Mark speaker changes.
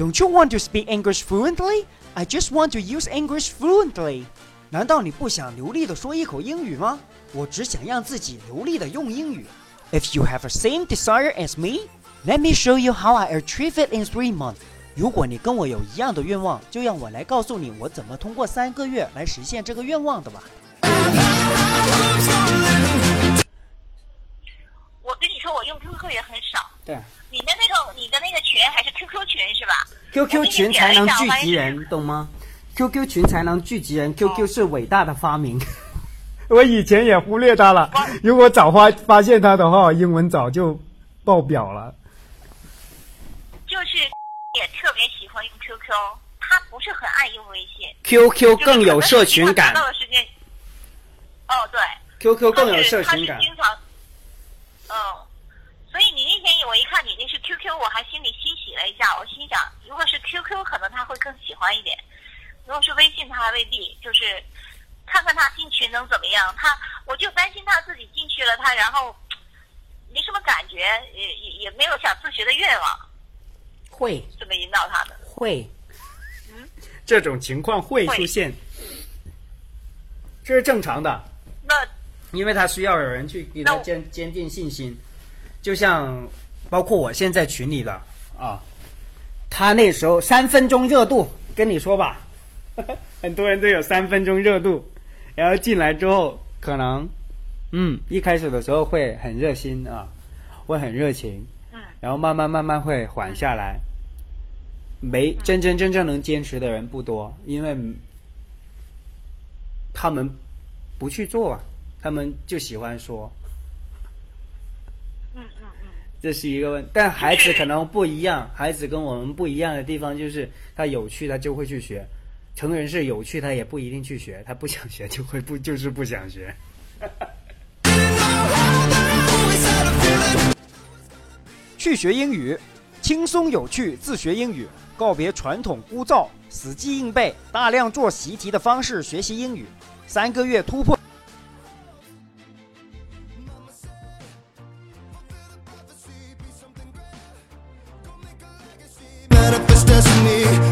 Speaker 1: Don't you want to speak English fluently? I just want to use English fluently. 难道你不想流利的说一口英语吗？我只想让自己流利的用英语。If you have the same desire as me, let me show you how I achieve it in three months. 如果你跟我有一样的愿望，就让我来告诉你我怎么通过三个月来实现这个愿望的吧。
Speaker 2: 我跟你说，我用 QQ 也很少。
Speaker 1: 对
Speaker 2: 你的那群还是 QQ 群是吧
Speaker 1: ，QQ 群才能聚集人，懂吗？QQ 群才能聚集人，QQ 是伟大的发明。
Speaker 3: 我以前也忽略它了，如果早发发现它的话，英文早就爆表了。
Speaker 2: 就是也特别喜欢用 QQ，他不是很爱用微信。
Speaker 1: QQ 更有社群感。
Speaker 2: 到了时间。哦，对。
Speaker 1: QQ 更有社群感。
Speaker 2: 经常。嗯，所以你那天我一看你那是 QQ，我还心里欣喜了一下。我心想，如果是 QQ，可能他会更喜欢一点；如果是微信，他还未必。就是看看他进群能怎么样。他，我就担心他自己进去了，他然后没什么感觉，也也也没有想自学的愿望。
Speaker 1: 会
Speaker 2: 怎么引导他的？
Speaker 1: 会，
Speaker 2: 嗯，
Speaker 3: 这种情况会出现，
Speaker 1: 这是正常的。
Speaker 2: 那
Speaker 1: 因为他需要有人去给他坚坚定信心，就像包括我现在群里的啊，他那时候三分钟热度，跟你说吧，
Speaker 3: 很多人都有三分钟热度，然后进来之后可能，
Speaker 1: 嗯，一开始的时候会很热心啊，会很热情，
Speaker 2: 嗯，
Speaker 1: 然后慢慢慢慢会缓下来。没真真正正能坚持的人不多，因为他们不去做，他们就喜欢说。
Speaker 2: 嗯嗯嗯，
Speaker 1: 这是一个问，但孩子可能不一样，孩子跟我们不一样的地方就是他有趣，他就会去学；成人是有趣，他也不一定去学，他不想学就会不就是不想学。去学英语，轻松有趣，自学英语。告别传统枯燥、死记硬背、大量做习题的方式学习英语，三个月突破。
Speaker 4: just me